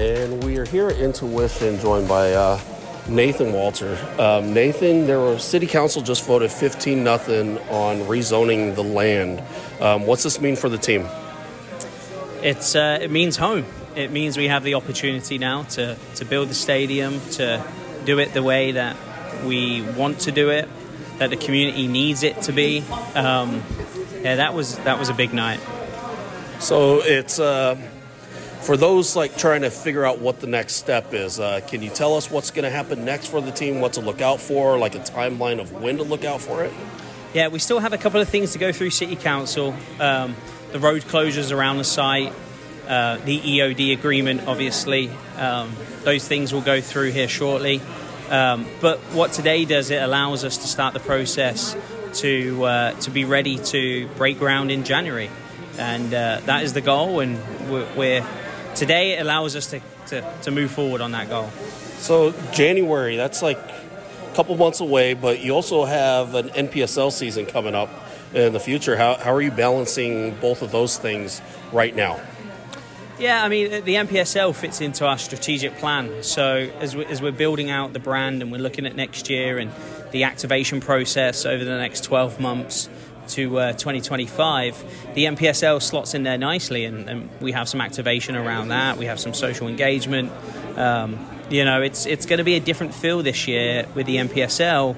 And we are here at Intuition, joined by uh, Nathan Walter. Um, Nathan, there was City Council just voted 15 nothing on rezoning the land. Um, what's this mean for the team? It's uh, it means home. It means we have the opportunity now to to build the stadium, to do it the way that we want to do it, that the community needs it to be. Um, yeah, that was that was a big night. So it's uh, for those like trying to figure out what the next step is. Uh, can you tell us what's going to happen next for the team? What to look out for? Like a timeline of when to look out for it? Yeah, we still have a couple of things to go through City Council. Um, the road closures around the site, uh, the EOD agreement, obviously. Um, those things will go through here shortly. Um, but what today does, it allows us to start the process to uh, to be ready to break ground in January, and uh, that is the goal. And we're, we're today it allows us to, to, to move forward on that goal. So January, that's like a couple months away, but you also have an NPSL season coming up in the future. How, how are you balancing both of those things right now? Yeah, I mean, the NPSL fits into our strategic plan. So as, we, as we're building out the brand and we're looking at next year and the activation process over the next 12 months to uh, 2025, the NPSL slots in there nicely, and, and, we have some activation around that. We have some social engagement. Um, you know, it's it's going to be a different feel this year with the NPSL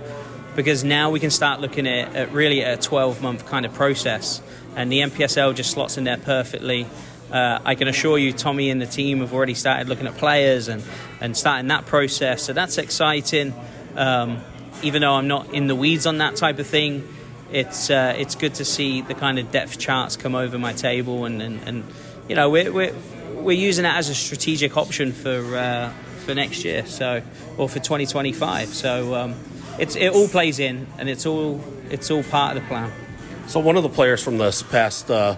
because now we can start looking at, at really a 12 month kind of process, and the NPSL just slots in there perfectly. Uh, I can assure you, Tommy and the team have already started looking at players and, and starting that process. So that's exciting. Um, even though I'm not in the weeds on that type of thing, it's uh, it's good to see the kind of depth charts come over my table, and, and, and you know we're, we're we're using that as a strategic option for uh, for next year, so or for 2025. So um, it's it all plays in, and it's all it's all part of the plan. So one of the players from this past uh,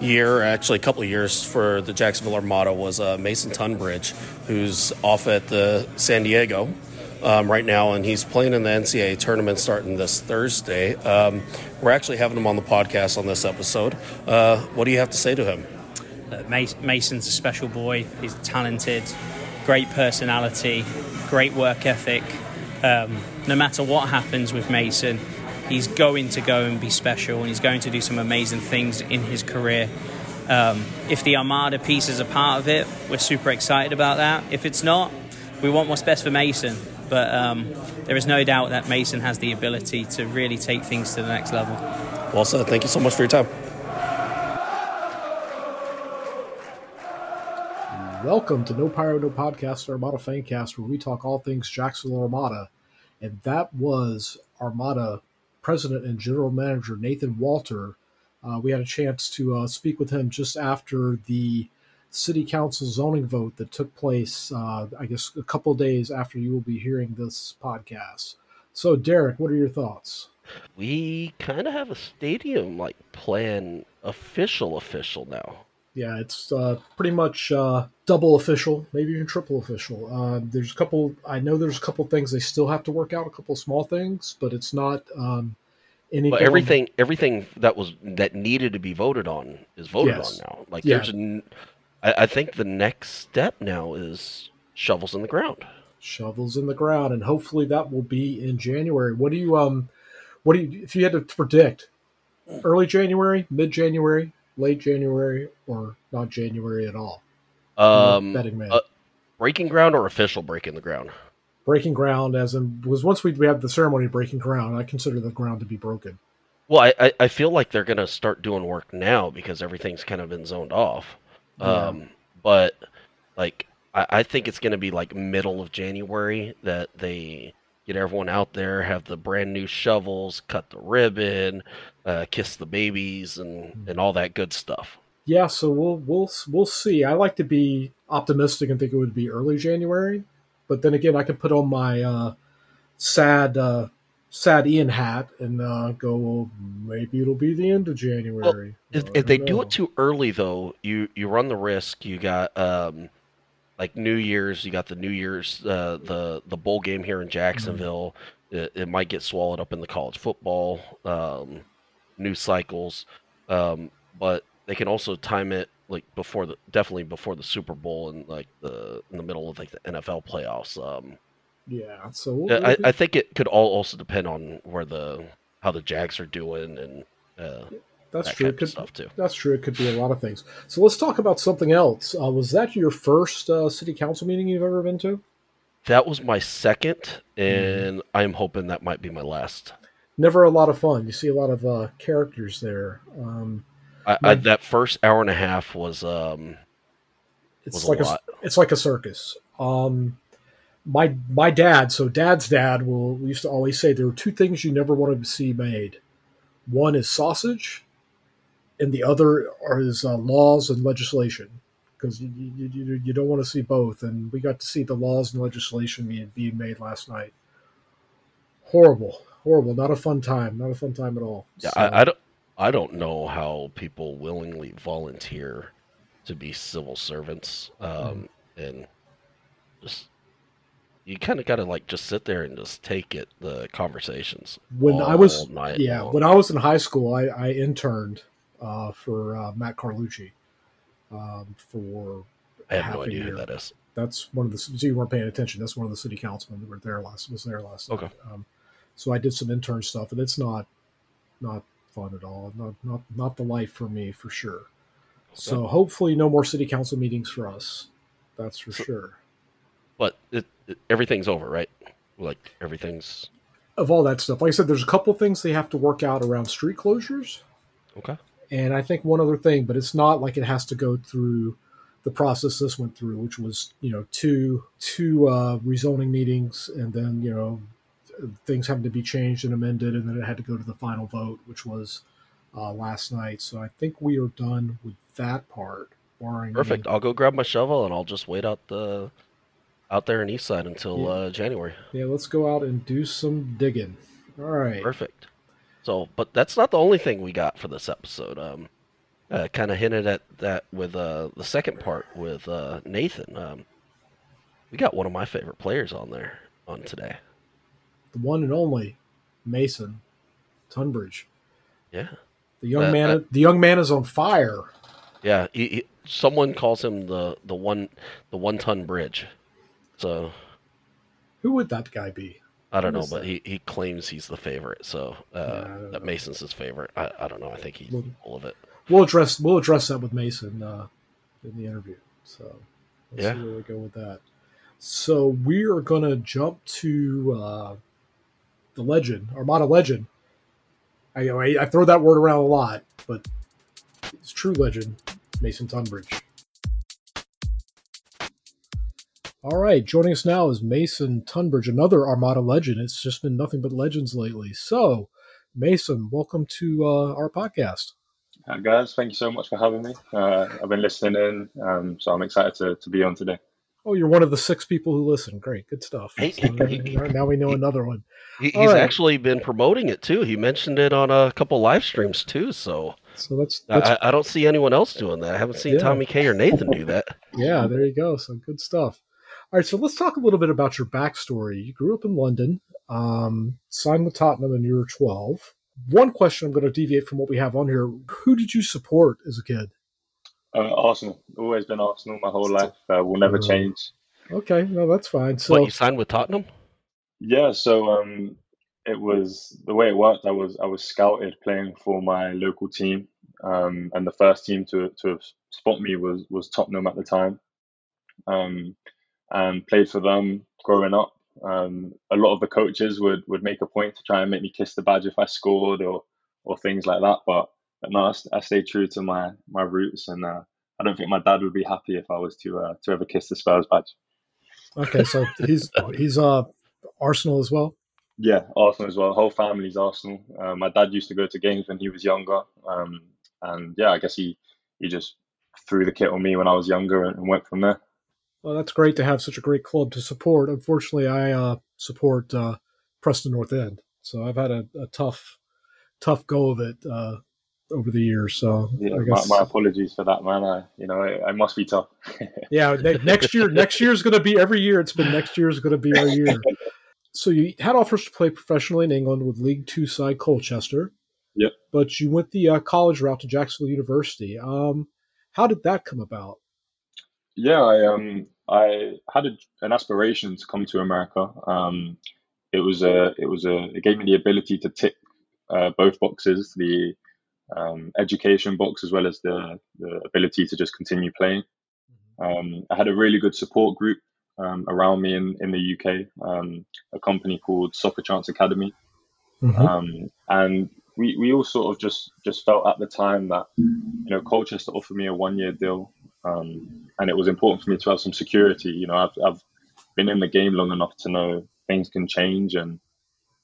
year, actually a couple of years for the Jacksonville Armada, was uh, Mason Tunbridge, who's off at the San Diego. Um, right now, and he's playing in the NCAA tournament starting this Thursday. Um, we're actually having him on the podcast on this episode. Uh, what do you have to say to him? Mason's a special boy. He's talented, great personality, great work ethic. Um, no matter what happens with Mason, he's going to go and be special and he's going to do some amazing things in his career. Um, if the Armada piece is a part of it, we're super excited about that. If it's not, we want what's best for Mason. But um, there is no doubt that Mason has the ability to really take things to the next level. Well said. Thank you so much for your time. Welcome to No Pyro No Podcast, Armada Fancast, where we talk all things Jacksonville Armada. And that was Armada president and general manager Nathan Walter. Uh, we had a chance to uh, speak with him just after the city council zoning vote that took place, uh, I guess, a couple days after you will be hearing this podcast. So, Derek, what are your thoughts? We kind of have a stadium like plan official official now. Yeah, it's uh, pretty much uh, double official, maybe even triple official. Uh, there's a couple. I know there's a couple things they still have to work out, a couple small things, but it's not um. Well, everything, everything that was that needed to be voted on is voted yes. on now. Like yeah. there's, I, I think the next step now is shovels in the ground. Shovels in the ground, and hopefully that will be in January. What do you um, what do you if you had to predict? Early January, mid January, late January or not January at all? Um, betting man. Uh, breaking ground or official breaking the ground? Breaking ground, as in was once we, we had the ceremony breaking ground, I consider the ground to be broken. Well, I, I feel like they're going to start doing work now because everything's kind of been zoned off. Yeah. Um, but like I, I think it's going to be like middle of January that they get everyone out there, have the brand new shovels, cut the ribbon, uh, kiss the babies, and hmm. and all that good stuff. Yeah, so we'll we'll we'll see. I like to be optimistic and think it would be early January, but then again, I could put on my uh, sad uh, sad Ian hat and uh, go. Well, maybe it'll be the end of January. Well, if, if they know. do it too early, though, you you run the risk. You got um, like New Year's. You got the New Year's uh, the the bowl game here in Jacksonville. Mm-hmm. It, it, might get swallowed up in the college football um, news cycles, um, but they can also time it like before the definitely before the Super Bowl and like the in the middle of like the NFL playoffs. Um, yeah, so I, I think it could all also depend on where the how the Jags are doing and uh, that's that true. could, stuff too. That's true. It could be a lot of things. So let's talk about something else. Uh, was that your first uh, city council meeting you've ever been to? That was my second, Mm-hmm. and I'm hoping that might be my last. Never a lot of fun. You see a lot of uh, characters there. Um, I, I, that first hour and a half was um it's was like a a, it's like a circus. Um, my my dad, so dad's dad will used to always say there are two things you never wanted to see made. One is sausage, and the other are is uh, laws and legislation because you, you, you, don't want to see both. And we got to see the laws and legislation being, being made last night. Horrible, horrible. Not a fun time. Not a fun time at all. Yeah, So- I, I don't I don't know how people willingly volunteer to be civil servants um, and just you kind of got to like just sit there and just take it the conversations when I was yeah long. when I was in high school, I, I interned uh, for uh, Matt Carlucci um, for I have half no a idea year. who that is. That's one of the so you weren't paying attention. That's one of the city councilmen that were there last was there last Okay. night. Um, so I did some intern stuff, and it's not not fun at all. Not not not the life for me for sure. So hopefully, no more city council meetings for us. That's for So- sure. But it, it, everything's over, right? Like everything's Of all that stuff, like I said, there's a couple things they have to work out around street closures. okay. And I think one other thing, but it's not like it has to go through the process this went through, which was you know two two uh, rezoning meetings, and then you know things having to be changed and amended, and then it had to go to the final vote, which was uh, last night. So I think we are done with that part. Barring any- Perfect. I'll go grab my shovel and I'll just wait out the out there in Eastside until Yeah. uh, January. yeah, let's go out and do some digging. All right. Perfect. So, but that's not the only thing we got for this episode. Um, uh, kind of hinted at that with uh, the second part with uh, Nathan. Um, we got one of my favorite players on there on today. The one and only Mason Tunbridge. Yeah, The young Uh, man. the young man is on fire. yeah. He, he, someone calls him the the one the one ton bridge. So Who would that guy be? I don't Who know, but that? he, he claims he's the favorite. So uh, Yeah, that. Mason's his favorite. I, I don't know. I think he's Well- full of it. we'll address we'll address that with Mason uh, in the interview. So let's Yeah. see where we go with that. So we are gonna jump to uh, the legend, Armada legend. I, I I throw that word around a lot, but it's true legend, Mason Tunbridge. All right, joining us now is Mason Tunbridge, another Armada legend. It's just been nothing but legends lately. So, Mason, welcome to uh, our podcast. Uh, guys, thank you so much for having me. Uh, I've been listening in, um, so I'm excited to, to be on today. Oh, you're one of the six people who listen. Great, good stuff. Hey, So hey, now- now we know another one. He, he's right. actually been promoting it too. He mentioned it on a couple live streams too. So So that's, that's I, I don't see anyone else doing that. I haven't seen Yeah. Tommy K or Nathan do that. yeah, there you go. So good stuff. All right, so let's talk a little bit about your backstory. You grew up in London, um, signed with Tottenham when you were 12. One question I'm going to deviate from what we have on here. Who did you support as a kid? Uh, Arsenal, always been Arsenal my whole life. Uh, will never Uh, change. Okay, no, that's fine. So, what you signed with Tottenham? Yeah, so um, it was the way it worked. I was I was scouted playing for my local team, um, and the first team to to have spot me was was Tottenham at the time, um, and played for them growing up. Um, a lot of the coaches would would make a point to try and make me kiss the badge if I scored or or things like that. But, but no, I, I stayed true to my my roots, and uh, I don't think my dad would be happy if I was to uh, to ever kiss the Spurs badge. okay, so he's he's uh Arsenal as well. Yeah, Arsenal as well. Whole family's Arsenal. Uh, my dad used to go to games when he was younger, um, and yeah, I guess he he just threw the kit on me when I was younger and, and went from there. Well, that's great to have such a great club to support. Unfortunately, I uh, support uh, Preston North End, so I've had a, a tough, tough go of it uh, over the years. So Yeah, I my, my apologies for that, man. I, you know, I, I must be tough. yeah, ne- next year, next year is going to be every year. It's been next year is going to be our year. So you had offers to play professionally in England with League Two side Colchester. Yep. But you went the uh, college route to Jacksonville University. Um, How did that come about? Yeah, I um I had a, an aspiration to come to America. Um, it was a it was a it gave me the ability to tick uh, both boxes, the um, education box as well as the the ability to just continue playing. Um, I had a really good support group um, around me in in the UK, um, a company called Soccer Chance Academy, Mhm. um, and we, we all sort of just just felt at the time that you know Colchester offered me a one year deal, um, and it was important for me to have some security. You know, I've I've been in the game long enough to know things can change, and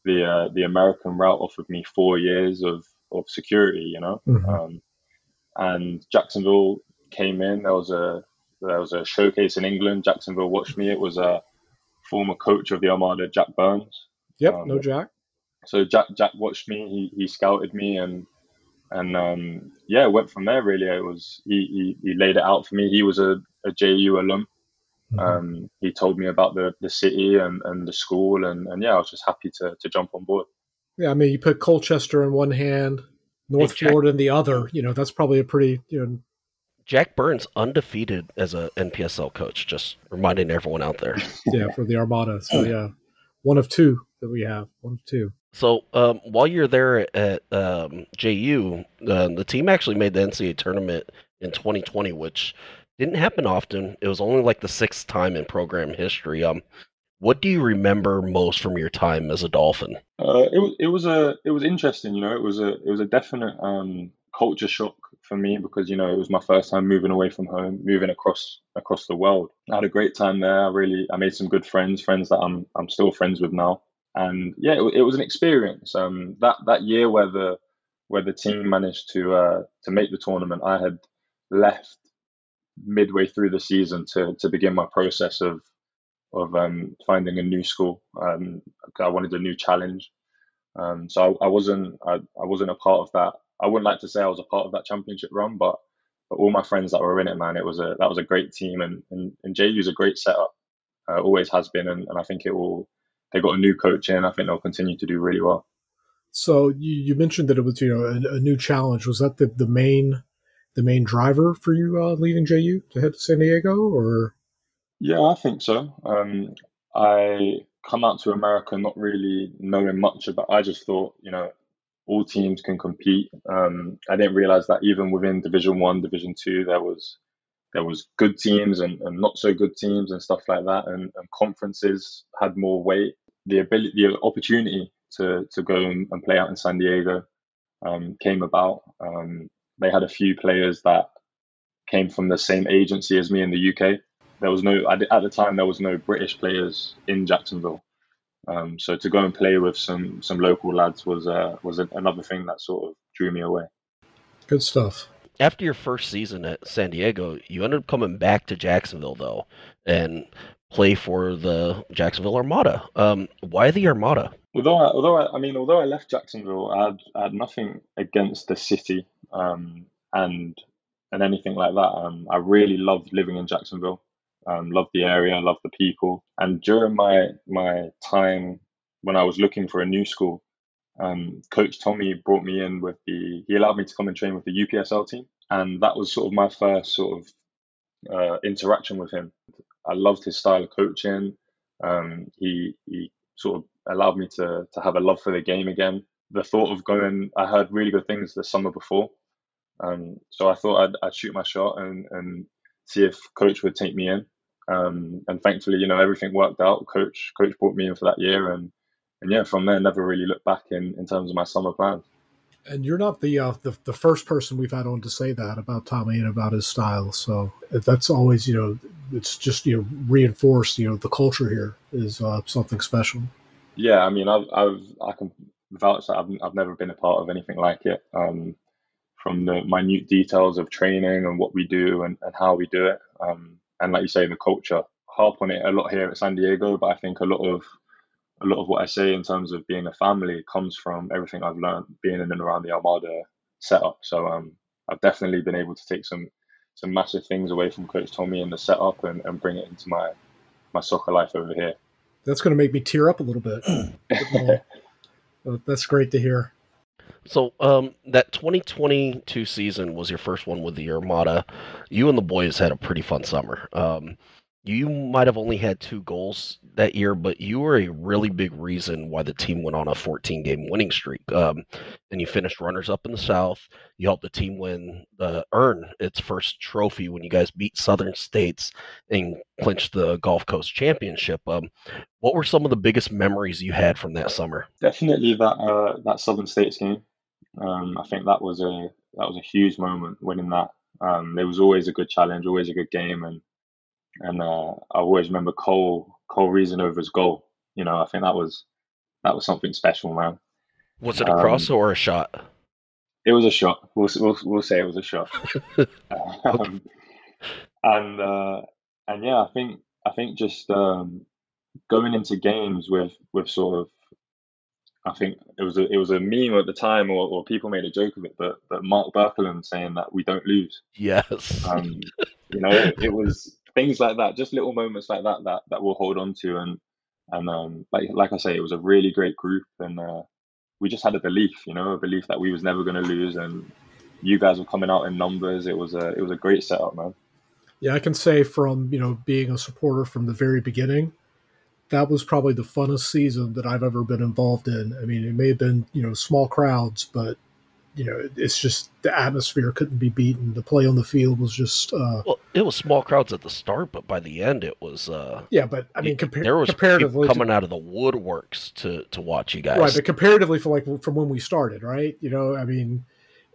the uh, the American route offered me four years of of security. You know, Mhm. um, and Jacksonville came in. There was a there was a showcase in England. Jacksonville watched me. It was a former coach of the Armada, Jack Burns. Yep, um, no Jack. So Jack Jack watched me. He he scouted me and and um, yeah, it went from there. Really, it was he, he he laid it out for me. He was a, a JU alum. Mhm. Um, he told me about the, the city and, and the school and, and yeah, I was just happy to, to jump on board. Yeah, I mean, you put Colchester in one hand, North Hey, Jack- Florida in the other. You know, that's probably a pretty you know Jack Burns undefeated as a NPSL coach. Just reminding everyone out there. yeah for the Armada. So yeah, one of two that we have. One of two. So um, while you're there at um, JU, uh, the team actually made the NCAA tournament in 2020, which didn't happen often. It was only like the sixth time in program history. Um, what do you remember most from your time as a Dolphin? Uh, it was it was a it was interesting, you know. It was a it was a definite um, culture shock for me because you know it was my first time moving away from home, moving across across the world. I had a great time there. I really I made some good friends, friends that I'm I'm still friends with now. And yeah, it, it was an experience. Um, that that year where the where the team managed to uh, to make the tournament, I had left midway through the season to to begin my process of of um, finding a new school. Um, I wanted a new challenge. Um, so I, I wasn't I, I wasn't a part of that. I wouldn't like to say I was a part of that championship run, but but all my friends that were in it, man, it was a that was a great team, and and, and JU's a great setup. Uh, always has been, and, and I think it will. They got a new coach in. I think they'll continue to do really well. So you, you mentioned that it was you know a, a new challenge. Was that the, the main the main driver for you uh, leaving JU to head to San Diego, or Yeah, I think so. Um, I come out to America not really knowing much about. I just thought, you know, all teams can compete. Um, I didn't realize that even within Division One, Division Two, there was there was good teams and, and not so good teams and stuff like that, and, and conferences had more weight. The ability, the opportunity to to go and, and play out in San Diego um, came about. Um, they had a few players that came from the same agency as me in the UK there was no at the time there was no British players in Jacksonville. Um, so to go and play with some some local lads was uh, was another thing that sort of drew me away. good stuff? After your first season at San Diego, you ended up coming back to Jacksonville though, and play for the Jacksonville Armada. Um, why the Armada? Although I, although I, I mean although I left Jacksonville, I had, I had nothing against the city um, and and anything like that. Um, I really loved living in Jacksonville. Um, loved the area, loved the people. And during my my time when I was looking for a new school, um, Coach Tommy brought me in with the. He allowed me to come and train with the UPSL team, and that was sort of my first sort of uh, interaction with him. I loved his style of coaching. Um, he he sort of allowed me to to have a love for the game again. The thought of going, I heard really good things the summer before, um, so I thought I'd, I'd shoot my shot and and see if coach would take me in. Um, and thankfully, you know, everything worked out. Coach coach brought me in for that year, and and yeah, from there, never really looked back in in terms of my summer plans. And you're not the, uh, the the first person we've had on to say that about Tommy and about his style. So that's always you know it's just you know reinforced you know the culture here is uh, something special. Yeah, I mean, I've, I've I can vouch that I've, I've never been a part of anything like it. Um, from the minute details of training and what we do and, and how we do it, um, and like you say, the culture. Harp on it a lot here at San Diego, but I think a lot of a lot of what I say in terms of being a family comes from everything I've learned being in and around the Armada setup. So um, I've definitely been able to take some some massive things away from Coach Tommy and the setup and, and bring it into my my soccer life over here. That's going to make me tear up a little bit. That's great to hear. So, um, that 2022 season was your first one with the Armada. You and the boys had a pretty fun summer. Um, you might have only had two goals that year, but you were a really big reason why the team went on a 14 game winning streak. Um, and you finished runners up in the South. You helped the team win, uh, earn its first trophy when you guys beat Southern States and clinched the Gulf Coast Championship. Um, what were some of the biggest memories you had from that summer? Definitely that uh, that Southern States game. Um, I think that was a that was a huge moment winning that. Um, there was always a good challenge, always a good game, and and uh, I always remember Cole Cole Reasonover's goal. You know, I think that was that was something special, man. Was it a cross um, or a shot? It was a shot. We'll we'll, we'll say it was a shot. um, and uh, and yeah, I think I think just um, going into games with with sort of I think it was a it was a meme at the time, or, or people made a joke of it. But but Mark Birkeland saying that we don't lose. Yes. Um, you know, it, it, was things like that, just little moments like that that that we'll hold on to, and and um, like like I say, it was a really great group, and uh, we just had a belief, you know, a belief that we was never going to lose, and you guys were coming out in numbers. It was a it was a great setup, man. Yeah, I can say from you know being a supporter from the very beginning, that was probably the funnest season that I've ever been involved in. I mean, it may have been you know small crowds, but you know, it's just the atmosphere couldn't be beaten. The play on the field was just. Uh, well, it was small crowds at the start, but by the end, it was. Uh, yeah, but I mean, compa- there was comparatively coming to, out of the woodworks to to watch you guys. Right, but comparatively for like from when we started, right? You know, I mean,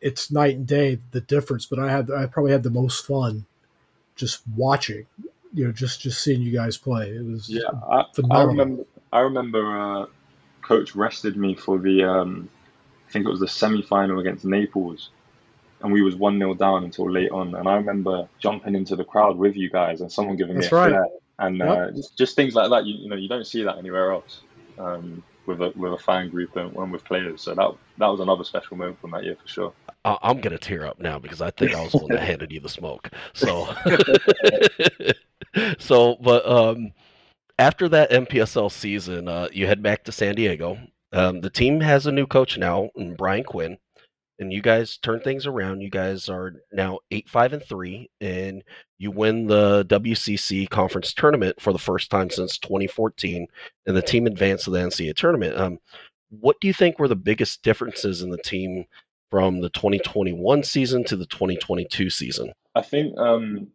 it's night and day the difference. But I had I probably had the most fun just watching. You know, just just seeing you guys play. It was yeah. I, I remember. I remember. Uh, Coach rested me for the um, I think it was the semi final against Naples, and we was one 0 down until late on. And I remember jumping into the crowd with you guys and someone giving That's me a right. flare, and yep. uh, just, just, things like that. You, you know, you don't see that anywhere else um, with a with a fan group and, and with players. So that that was another special moment from that year for sure. I'm gonna tear up now because I think I was the one that handed you the smoke. So, so, but um, after that NPSL season, uh, you head back to San Diego um, the team has a new coach now, Brian Quinn, and you guys turn things around. You guys are now eight, five, and three, and you win the WCC conference tournament for the first time since 2014, and the team advanced to the NCAA tournament. Um, what do you think were the biggest differences in the team from the 2021 season to the 2022 season? I think um,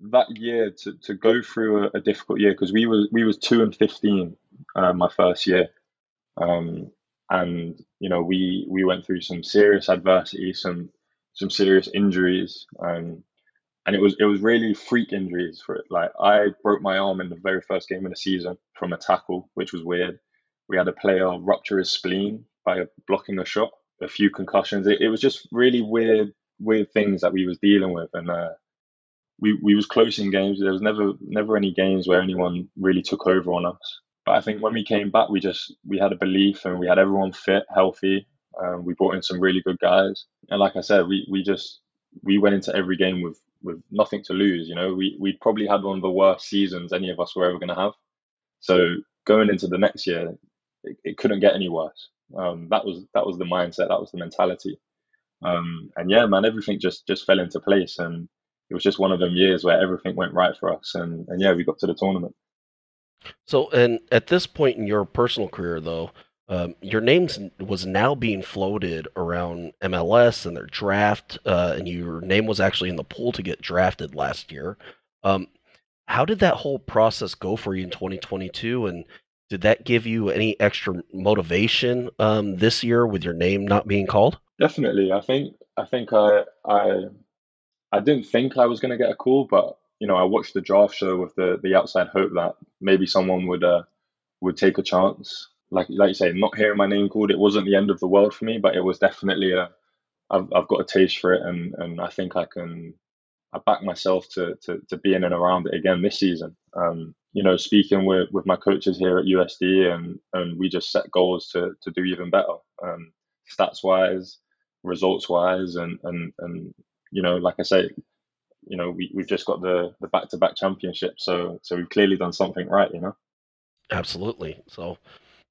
that year to, to go through a, a difficult year because we was we was two and 15 uh, my first year um, and you know, we we went through some serious adversity, some some serious injuries, um, and it was it was really freak injuries for it. Like I broke my arm in the very first game of the season from a tackle, which was weird. We had a player rupture his spleen by blocking a shot, a few concussions. It, it was just really weird, weird things that we was dealing with, and uh, we we was close in games. There was never never any games where anyone really took over on us. But I think when we came back, we just we had a belief and we had everyone fit, healthy. Um, we brought in some really good guys, and like I said, we we just we went into every game with with nothing to lose. You know, we we probably had one of the worst seasons any of us were ever going to have. So going into the next year, it, it couldn't get any worse. Um, that was that was the mindset, that was the mentality, um, and yeah, man, everything just just fell into place, and it was just one of them years where everything went right for us, and and yeah, we got to the tournament. So, and at this point in your personal career, though, um, your name was now being floated around MLS and their draft, uh, and your name was actually in the pool to get drafted last year. Um, how did that whole process go for you in 2022? And did that give you any extra motivation um, this year with your name not being called? Definitely. I think I think I I I didn't think I was going to get a call, but you know, I watched the draft show with the the outside hope that maybe someone would uh, would take a chance. Like like you say, not hearing my name called, it wasn't the end of the world for me, but it was definitely a. I've I've got a taste for it, and and I think I can. I back myself to to to be in and around it again this season. Um, you know, speaking with with my coaches here at USD, and and we just set goals to to do even better, um, stats wise, results wise, and and and you know, like I say, you know we, we've just got the the back to back championship so so we've clearly done something right you know absolutely so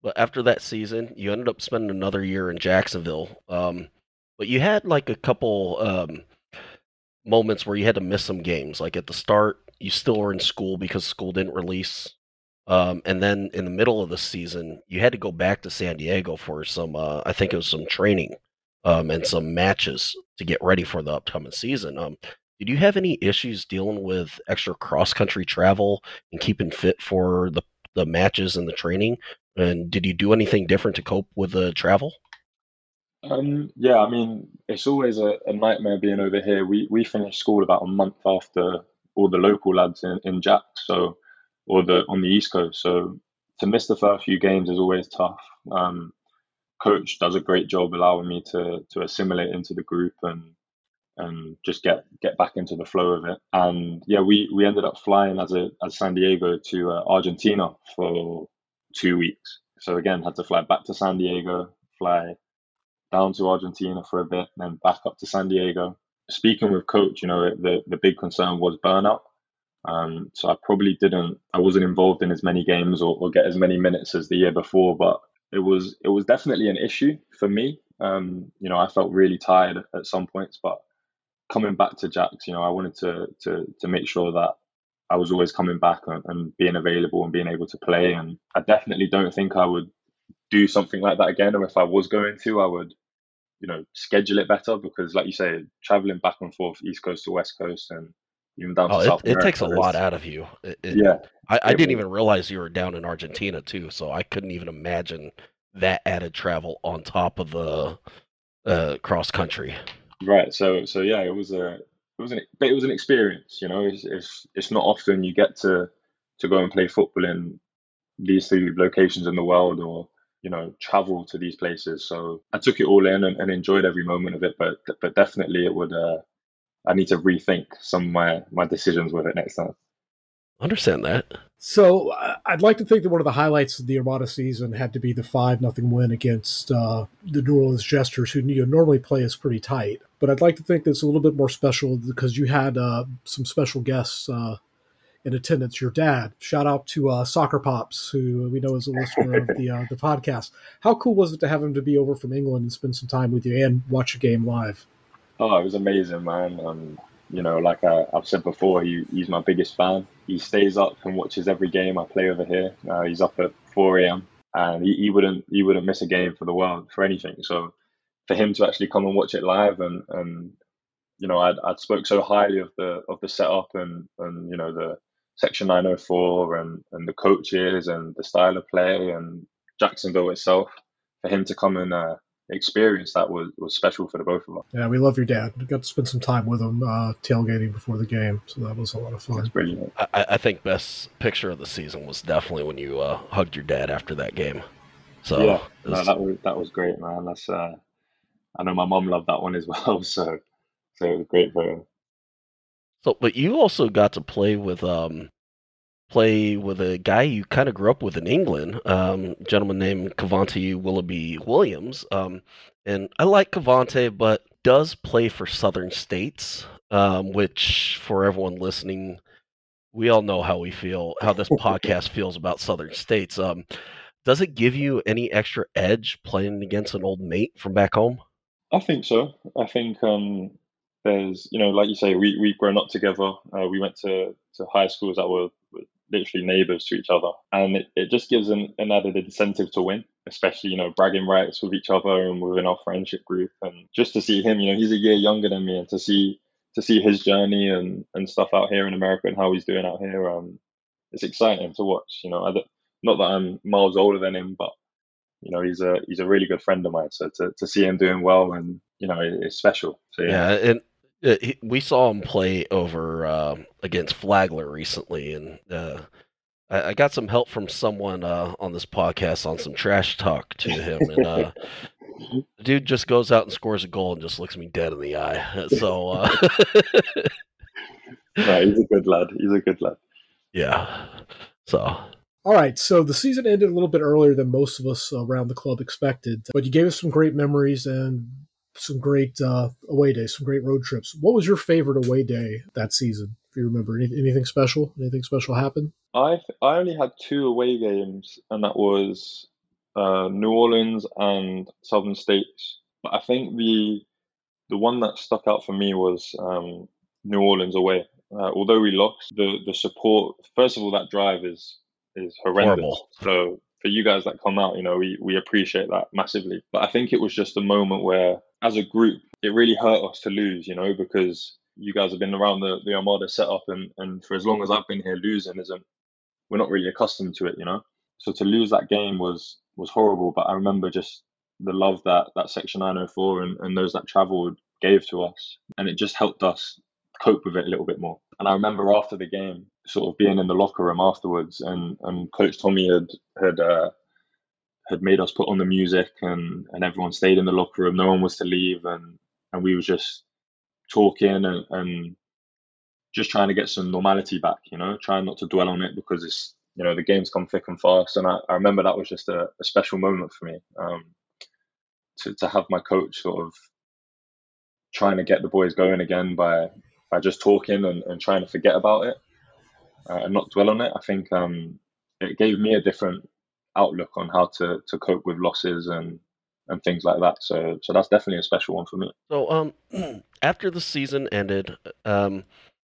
but after that season, you ended up spending another year in Jacksonville. Um, but you had like a couple um, moments where you had to miss some games. Like at the start, you still were in school because school didn't release. Um, and then in the middle of the season, you had to go back to San Diego for some, uh, I think it was some training um, and some matches to get ready for the upcoming season. Um, did you have any issues dealing with extra cross country travel and keeping fit for the the matches and the training? And did you do anything different to cope with the travel? Um, yeah, I mean, it's always a, a, nightmare being over here. We we finished school about a month after all the local lads in, in Jack, so or the on the East Coast. So to miss the first few games is always tough. Um, coach does a great job allowing me to to assimilate into the group and and just get get back into the flow of it. And yeah, we we ended up flying as a as San Diego to uh, Argentina for two weeks. So again, had to fly back to San Diego, fly down to Argentina for a bit, then back up to San Diego. Speaking with coach, you know, the the big concern was burnout. Um, so I probably didn't, I wasn't involved in as many games or, or, get as many minutes as the year before, but it was it was definitely an issue for me. Um, you know, I felt really tired at some points, but coming back to Jacks, you know, I wanted to to to make sure that I was always coming back and, and being available and being able to play. And I definitely don't think I would do something like that again. Or if I was going to, I would, you know, schedule it better because, like you say, traveling back and forth East Coast to West Coast and even down oh, to South it, it takes a lot out of you. It, it, yeah, I, I didn't even realize you were down in Argentina too, so I couldn't even imagine that added travel on top of the uh, cross country. Right. So so yeah, it was a it was an but it was an experience. You know, it's it's, it's not often you get to to go and play football in these three locations in the world or you know travel to these places so i took it all in and, and enjoyed every moment of it but but definitely it would uh i need to rethink some of my my decisions with it next time understand that so I'd like to think that one of the highlights of the Armada season had to be the five nothing win against uh, the New Orleans Jesters, who you know, normally play us pretty tight. But I'd like to think that's a little bit more special because you had uh, some special guests uh, in attendance. Your dad, shout out to uh, Soccer Pops, who we know is a listener of the uh, the podcast. How cool was it to have him to be over from England and spend some time with you and watch a game live? Oh, it was amazing, man. Um, you know, like I, have said before, he, he's my biggest fan. He stays up and watches every game I play over here. Uh, he's up at 4 a.m. and he, he wouldn't he wouldn't miss a game for the world for anything. So for him to actually come and watch it live and and you know I'd, I'd spoke so highly of the of the setup and and you know the section 904 and and the coaches and the style of play and Jacksonville itself for him to come and uh, experience that was, was special for the both of us. Yeah, we love your dad. We got to spend some time with him uh, tailgating before the game, so that was a lot of fun. That's brilliant. I, I think best picture of the season was definitely when you uh, hugged your dad after that game. So yeah, was... no, that was that was great, man. That's uh, I know my mom loved that one as well, so so it was great for her. So, but you also got to play with um, play with a guy you kind of grew up with in England, um, a gentleman named Cavante Willoughby Williams. Um, and I like Cavante, but does play for Southern States, um, which for everyone listening, we all know how we feel, how this podcast feels about Southern States. Um, does it give you any extra edge playing against an old mate from back home? I think so. I think um, there's, you know, like you say, we we've grown up together. Uh, we went to, to high schools that were literally neighbors to each other. And it, it just gives an, an added incentive to win, especially, you know, bragging rights with each other and within our friendship group. And just to see him, you know, he's a year younger than me and to see to see his journey and, and stuff out here in America and how he's doing out here, um, it's exciting to watch. You know, I not that I'm miles older than him, but you know, he's a he's a really good friend of mine. So to, to see him doing well and you know, it, it's special. So, yeah. yeah, and uh, we saw him play over uh, against Flagler recently, and uh, I, I, got some help from someone uh, on this podcast on some trash talk to him, and uh, the dude just goes out and scores a goal and just looks me dead in the eye. So, uh, no, he's a good lad. He's a good lad. Yeah. So. All right, so the season ended a little bit earlier than most of us around the club expected, but you gave us some great memories and some great uh, away days, some great road trips. What was your favorite away day that season? If you remember Any, anything special, anything special happened? I I only had two away games, and that was uh, New Orleans and Southern States. But I think the the one that stuck out for me was um, New Orleans away. Uh, although we lost, the the support first of all that drive is is horrendous. Horrible. So for you guys that come out, you know, we we appreciate that massively. But I think it was just a moment where, as a group, it really hurt us to lose, you know, because you guys have been around the, the Armada setup and, and for as long as I've been here, losing isn't we're not really accustomed to it, you know. So to lose that game was was horrible. But I remember just the love that that Section 904 and, and those that travelled gave to us, and it just helped us cope with it a little bit more. And I remember after the game, sort of being in the locker room afterwards, and and Coach Tommy had had uh, had made us put on the music, and and everyone stayed in the locker room. No one was to leave, and and we were just talking and, and just trying to get some normality back. You know, trying not to dwell on it because it's you know the games come thick and fast. And I, I remember that was just a, a special moment for me um, to to have my coach sort of trying to get the boys going again by by just talking and, and trying to forget about it uh, and not dwell on it. I think um, it gave me a different outlook on how to to cope with losses and and things like that. So so that's definitely a special one for me. So um after the season ended, um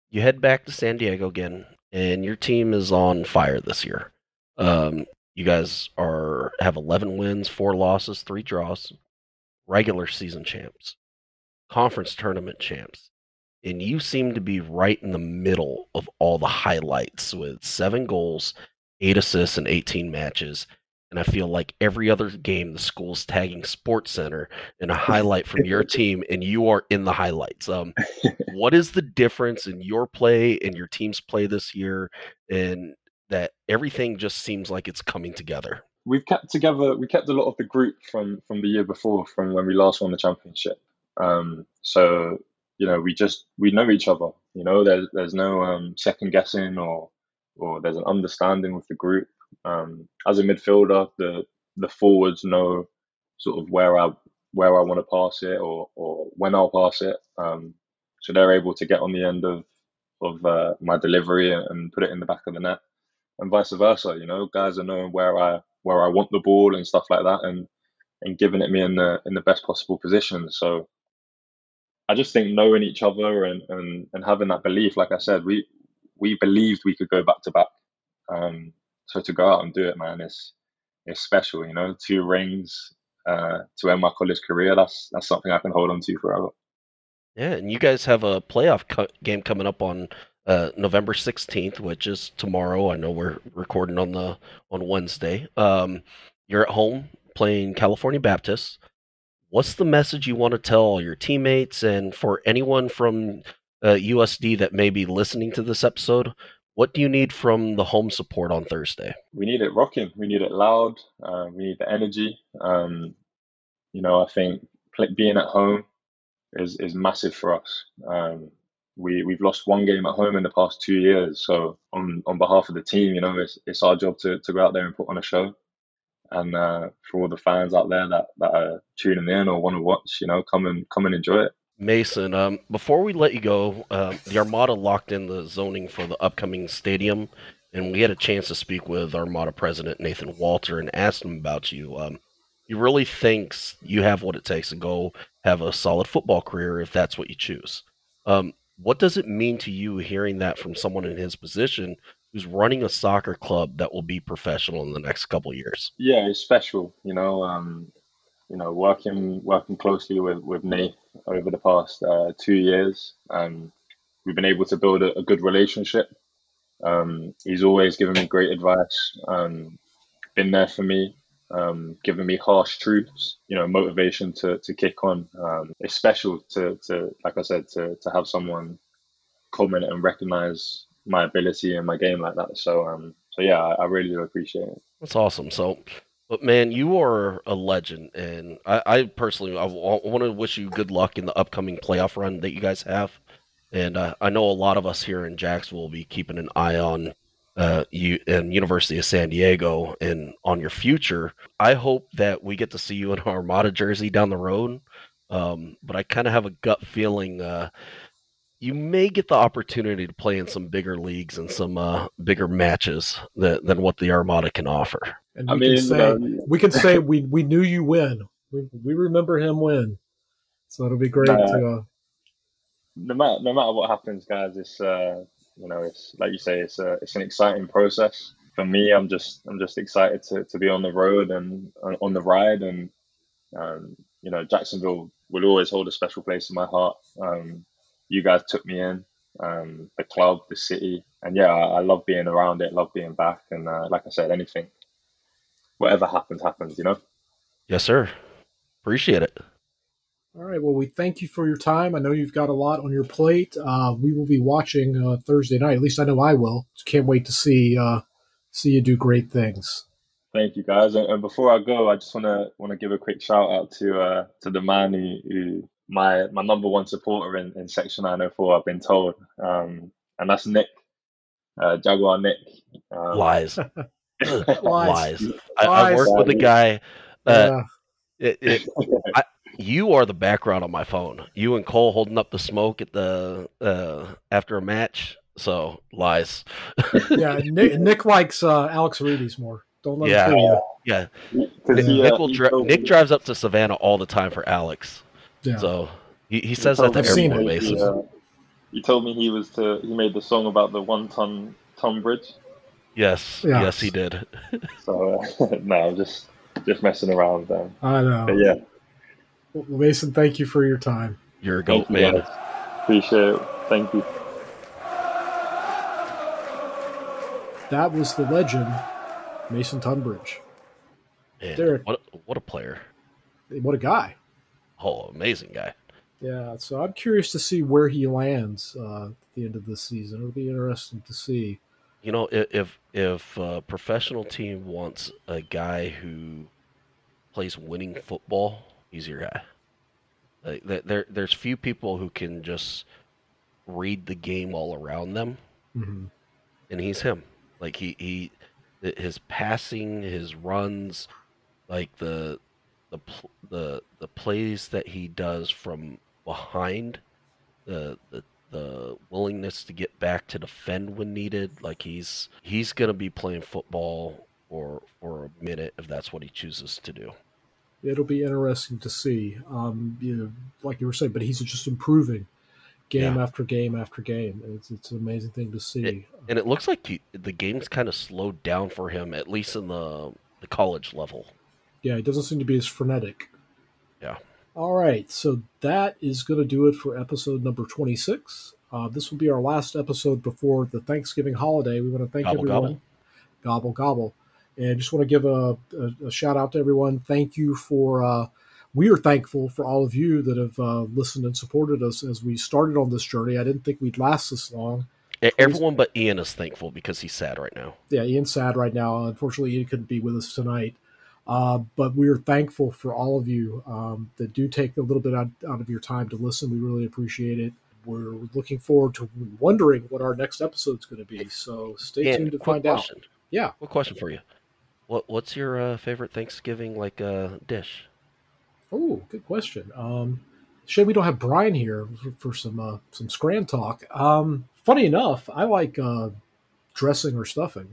you head back to San Diego again and your team is on fire this year. Um you guys are have 11 wins, 4 losses, 3 draws, regular season champs, conference tournament champs. And you seem to be right in the middle of all the highlights with 7 goals, 8 assists in 18 matches and I feel like every other game the school's tagging Sports Center in a highlight from your team, and you are in the highlights. Um, what is the difference in your play and your team's play this year, and that everything just seems like it's coming together? We've kept together. We kept a lot of the group from from the year before, from when we last won the championship. Um, so you know, we just we know each other. You know, there's there's no um, second guessing or or there's an understanding with the group um, as a midfielder, the the forwards know sort of where I where I want to pass it or or when I'll pass it. Um, so they're able to get on the end of of uh, my delivery and put it in the back of the net, and vice versa. You know, guys are knowing where I where I want the ball and stuff like that, and and giving it me in the in the best possible position. So I just think knowing each other and and, and having that belief, like I said, we we believed we could go back to back. Um, so to go out and do it, man, it's it's special. You know, two rings uh, to end my college career. That's that's something I can hold on to forever. Yeah, and you guys have a playoff co- game coming up on uh, November sixteenth, which is tomorrow. I know we're recording on the on Wednesday. Um, you're at home playing California Baptist. What's the message you want to tell all your teammates and for anyone from uh, USD that may be listening to this episode? What do you need from the home support on Thursday? We need it rocking. We need it loud. Uh, we need the energy. Um, you know, I think being at home is is massive for us. Um, we we've lost one game at home in the past two years. So on on behalf of the team, you know, it's it's our job to to go out there and put on a show. And uh, for all the fans out there that that are tuning in or want to watch, you know, come and come and enjoy it. Mason, um, before we let you go, uh, the Armada locked in the zoning for the upcoming stadium, and we had a chance to speak with Armada President Nathan Walter and asked him about you. Um, he really thinks you have what it takes to go have a solid football career if that's what you choose. Um, what does it mean to you hearing that from someone in his position who's running a soccer club that will be professional in the next couple years? Yeah, it's special. You know, um, you know, working working closely with with Nate over the past uh, two years, um, we've been able to build a, a good relationship. Um, he's always given me great advice, um, been there for me, um, me harsh truths, you know, motivation to to kick on. Um, it's special to to like I said to to have someone comment and recognize my ability and my game like that. So um, so yeah, I, I really do appreciate it. That's awesome. So but man, you are a legend, and I, I personally I, want to wish you good luck in the upcoming playoff run that you guys have. And uh, I know a lot of us here in Jacksonville will be keeping an eye on uh, you and University of San Diego and on your future. I hope that we get to see you in our Armada jersey down the road. Um, but I kind of have a gut feeling uh, you may get the opportunity to play in some bigger leagues and some uh, bigger matches than, than what the Armada can offer. And we I mean, can say uh, we can say we we knew you win. We we remember him win. So it'll be great Nah. to. Uh, no matter no matter what happens, guys, it's uh, you know, it's like you say, it's a it's an exciting process. For me, I'm just I'm just excited to, to be on the road and uh, on the ride, and um, you know, Jacksonville will always hold a special place in my heart. Um, you guys took me in, um, the club, the city, and yeah, I, I love being around it, love being back, and uh, like I said, anything, whatever happens, happens. You know. Yes, sir. Appreciate it. All right. Well, we thank you for your time. I know you've got a lot on your plate. Uh, we will be watching uh, Thursday night. At least I know I will. Can't wait to see uh, see you do great things. Thank you, guys. And, and before I go, I just want to want to give a quick shout out to uh, to the man who, who my my number one supporter in, in Section 904. I've been told, um, and that's Nick, uh, Jaguar Nick. Um, Lies. Lies. Lies. I, I work with a guy. Uh, Yeah. it, it, I, you are the background on my phone. You and Cole holding up the smoke at the uh, after a match. So lies. yeah. Nick, Nick likes uh, Alex Rudy's more. Don't let Yeah. him fool you. Yeah, 'Cause Nick, he, uh, Nick will dri- Nick drives up to Savannah all the time for Alex. Yeah. So he, he he says that told to I've seen everyone it. he, uh, he told me he was to he made the song about the one ton ton bridge. Yes, Yeah. yes, he did. So uh, no, I'm just just messing around. Um, I know. but yeah, Mason, thank you for your time. You're a goat, thank man. guys. Appreciate it. Thank you. That was the legend, Mason Tunbridge. Man, Derek. what a, what a player! What a guy. Oh, amazing guy. Yeah, so I'm curious to see where he lands uh, at the end of this season. It'll be interesting to see. You know, if if a professional team wants a guy who plays winning football, he's your guy. Like, there- there, there's few people who can just read the game all around them, hmm and he's him. Like he he, his passing, his runs, like the the the the plays that he does from behind, the the the willingness to get back to defend when needed. Like he's he's gonna be playing football or for a minute if that's what he chooses to do. It'll be interesting to see. Um, you know, like you were saying, but he's just improving game Yeah. after game after game. It's, it's an amazing thing to see. And it looks like he, the game's kind of slowed down for him, at least in the the college level. Yeah, it doesn't seem to be as frenetic. Yeah. All right, so that is going to do it for episode number 26. Uh, this will be our last episode before the Thanksgiving holiday. We want to thank Gobble, everyone. Gobble, gobble. And just want to give a, a, a shout out to everyone. Thank you for, uh, we are thankful for all of you that have uh, listened and supported us as we started on this journey. I didn't think we'd last this long. Everyone but Ian is thankful because he's sad right now. yeah, Ian's sad right now. Unfortunately, Ian couldn't be with us tonight. Uh, but we are thankful for all of you um, that do take a little bit out, out of your time to listen. We really appreciate it. We're looking forward to wondering what our next episode is going to be. So stay tuned to find out. Yeah. What question for you? What What's your uh, favorite Thanksgiving like uh, dish? Oh, good question. Um, shame we don't have Brian here for, for some uh, some Scran talk. Um, funny enough, I like uh, dressing or stuffing.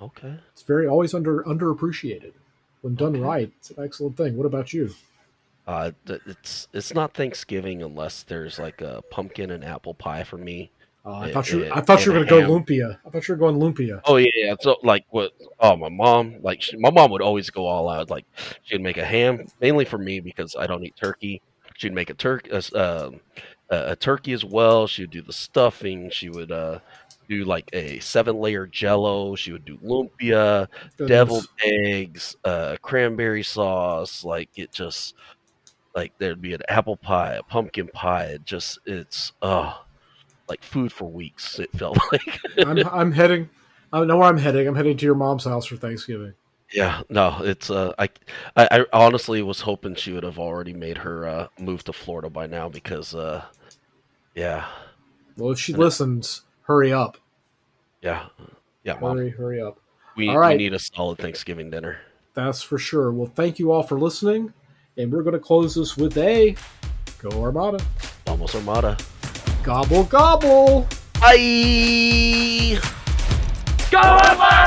Okay. It's very always under underappreciated. When done Okay. right, it's an excellent thing. What about you? Uh, it's it's not Thanksgiving unless there's like a pumpkin and apple pie for me. Uh, I And- thought you. and- I thought you were going a to go ham. lumpia. I thought you were going lumpia. Oh yeah, yeah. So like what? Oh, my mom, like she, my mom would always go all out. Like she'd make a ham mainly for me because I don't eat turkey. She'd make a turkey, a, um, a, a turkey as well. She would do the stuffing. She would uh, do like a seven layer Jello. She would do lumpia, Goodness. deviled eggs, uh, cranberry sauce. Like it just like there'd be an apple pie, a pumpkin pie. It just it's uh like food for weeks. It felt like. I'm, I'm heading. I don't know where I'm heading. I'm heading to your mom's house for Thanksgiving. Yeah, no, it's uh, I, I, I honestly was hoping she would have already made her uh, move to Florida by now because, uh, yeah, Well, if she And listens, hurry up. yeah, yeah, mom, Hurry, hurry up. we, All right. we need a solid Thanksgiving dinner. That's for sure. Well, thank you all for listening, and we're going to close this with a go Armada. Vamos Armada. Gobble gobble. Bye. Go Armada!